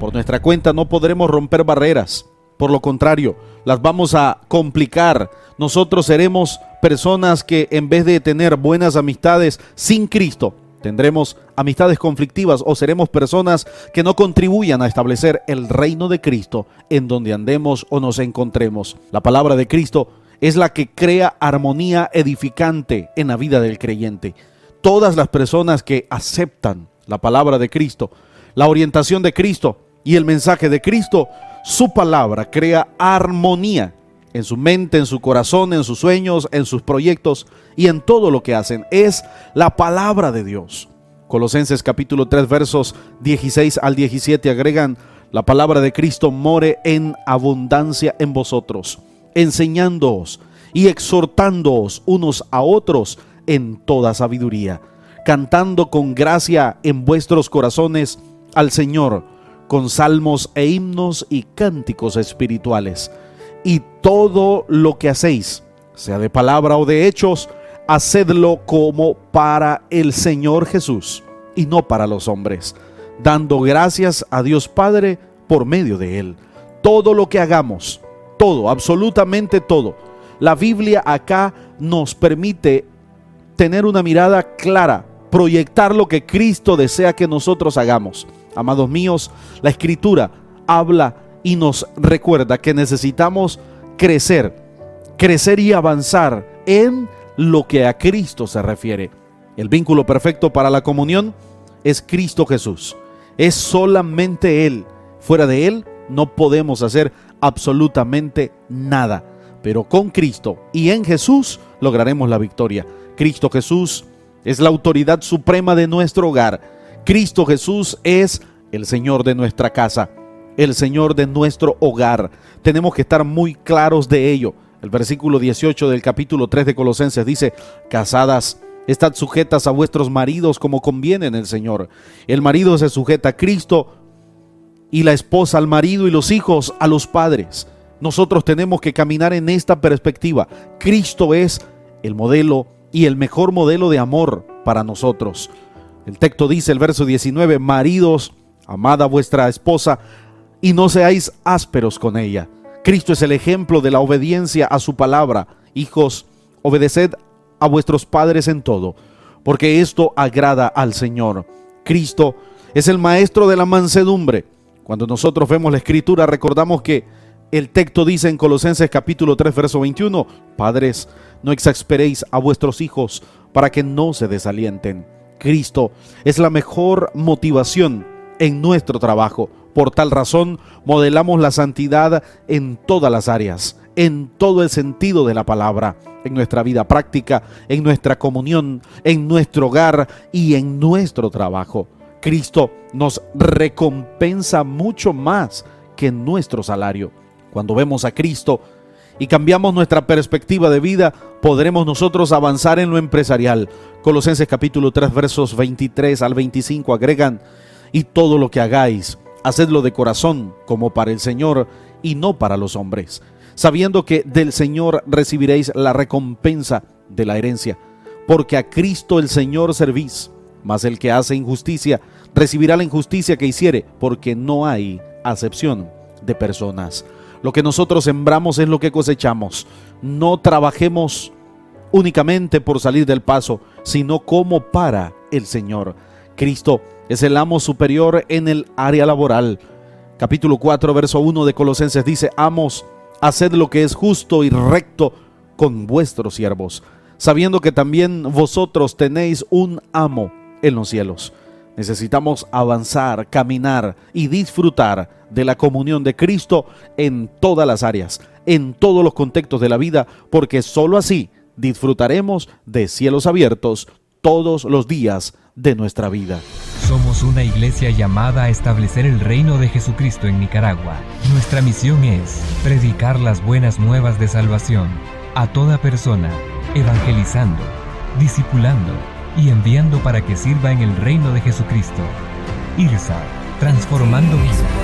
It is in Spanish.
Por nuestra cuenta no podremos romper barreras. Por lo contrario, las vamos a complicar. Nosotros seremos personas que en vez de tener buenas amistades sin Cristo, tendremos amistades conflictivas o seremos personas que no contribuyan a establecer el reino de Cristo en donde andemos o nos encontremos. La palabra de Cristo es la que crea armonía edificante en la vida del creyente. Todas las personas que aceptan la palabra de Cristo, la orientación de Cristo y el mensaje de Cristo, su palabra crea armonía en su mente, en su corazón, en sus sueños, en sus proyectos y en todo lo que hacen. Es la palabra de Dios. Colosenses capítulo 3 versos 16 al 17 agregan, la palabra de Cristo more en abundancia en vosotros, enseñándoos y exhortándoos unos a otros en toda sabiduría, cantando con gracia en vuestros corazones al Señor, con salmos e himnos y cánticos espirituales y todo lo que hacéis, sea de palabra o de hechos, hacedlo como para el Señor Jesús y no para los hombres, dando gracias a Dios Padre por medio de Él. Todo lo que hagamos, todo, absolutamente todo. La Biblia acá nos permite tener una mirada clara, proyectar lo que Cristo desea que nosotros hagamos. Amados míos, la escritura habla y nos recuerda que necesitamos crecer, crecer y avanzar en lo que a Cristo se refiere. El vínculo perfecto para la comunión es Cristo Jesús. Es solamente Él. Fuera de Él no podemos hacer absolutamente nada. Pero con Cristo y en Jesús lograremos la victoria. Cristo Jesús es la autoridad suprema de nuestro hogar. Cristo Jesús es el Señor de nuestra casa el Señor de nuestro hogar. Tenemos que estar muy claros de ello. El versículo 18 del capítulo 3 de Colosenses dice, casadas, estad sujetas a vuestros maridos como conviene en el Señor. El marido se sujeta a Cristo y la esposa al marido y los hijos a los padres. Nosotros tenemos que caminar en esta perspectiva. Cristo es el modelo y el mejor modelo de amor para nosotros. El texto dice, el verso 19, maridos, amada vuestra esposa, y no seáis ásperos con ella. Cristo es el ejemplo de la obediencia a su palabra. Hijos, obedeced a vuestros padres en todo, porque esto agrada al Señor. Cristo es el maestro de la mansedumbre. Cuando nosotros vemos la escritura, recordamos que el texto dice en Colosenses capítulo 3, verso 21, Padres, no exasperéis a vuestros hijos para que no se desalienten. Cristo es la mejor motivación en nuestro trabajo. Por tal razón, modelamos la santidad en todas las áreas, en todo el sentido de la palabra, en nuestra vida práctica, en nuestra comunión, en nuestro hogar y en nuestro trabajo. Cristo nos recompensa mucho más que nuestro salario. Cuando vemos a Cristo y cambiamos nuestra perspectiva de vida, podremos nosotros avanzar en lo empresarial. Colosenses capítulo 3 versos 23 al 25 agregan, y todo lo que hagáis, hacedlo de corazón, como para el Señor y no para los hombres, sabiendo que del Señor recibiréis la recompensa de la herencia, porque a Cristo el Señor servís, mas el que hace injusticia recibirá la injusticia que hiciere, porque no hay acepción de personas. Lo que nosotros sembramos es lo que cosechamos. No trabajemos únicamente por salir del paso, sino como para el Señor. Cristo es el amo superior en el área laboral. Capítulo 4, verso 1 de Colosenses dice, amos, haced lo que es justo y recto con vuestros siervos, sabiendo que también vosotros tenéis un amo en los cielos. Necesitamos avanzar, caminar y disfrutar de la comunión de Cristo en todas las áreas, en todos los contextos de la vida, porque sólo así disfrutaremos de cielos abiertos todos los días de nuestra vida. Somos una iglesia llamada a establecer el reino de Jesucristo en Nicaragua. Nuestra misión es predicar las buenas nuevas de salvación a toda persona, evangelizando, discipulando y enviando para que sirva en el reino de Jesucristo. IRSA, transformando vidas.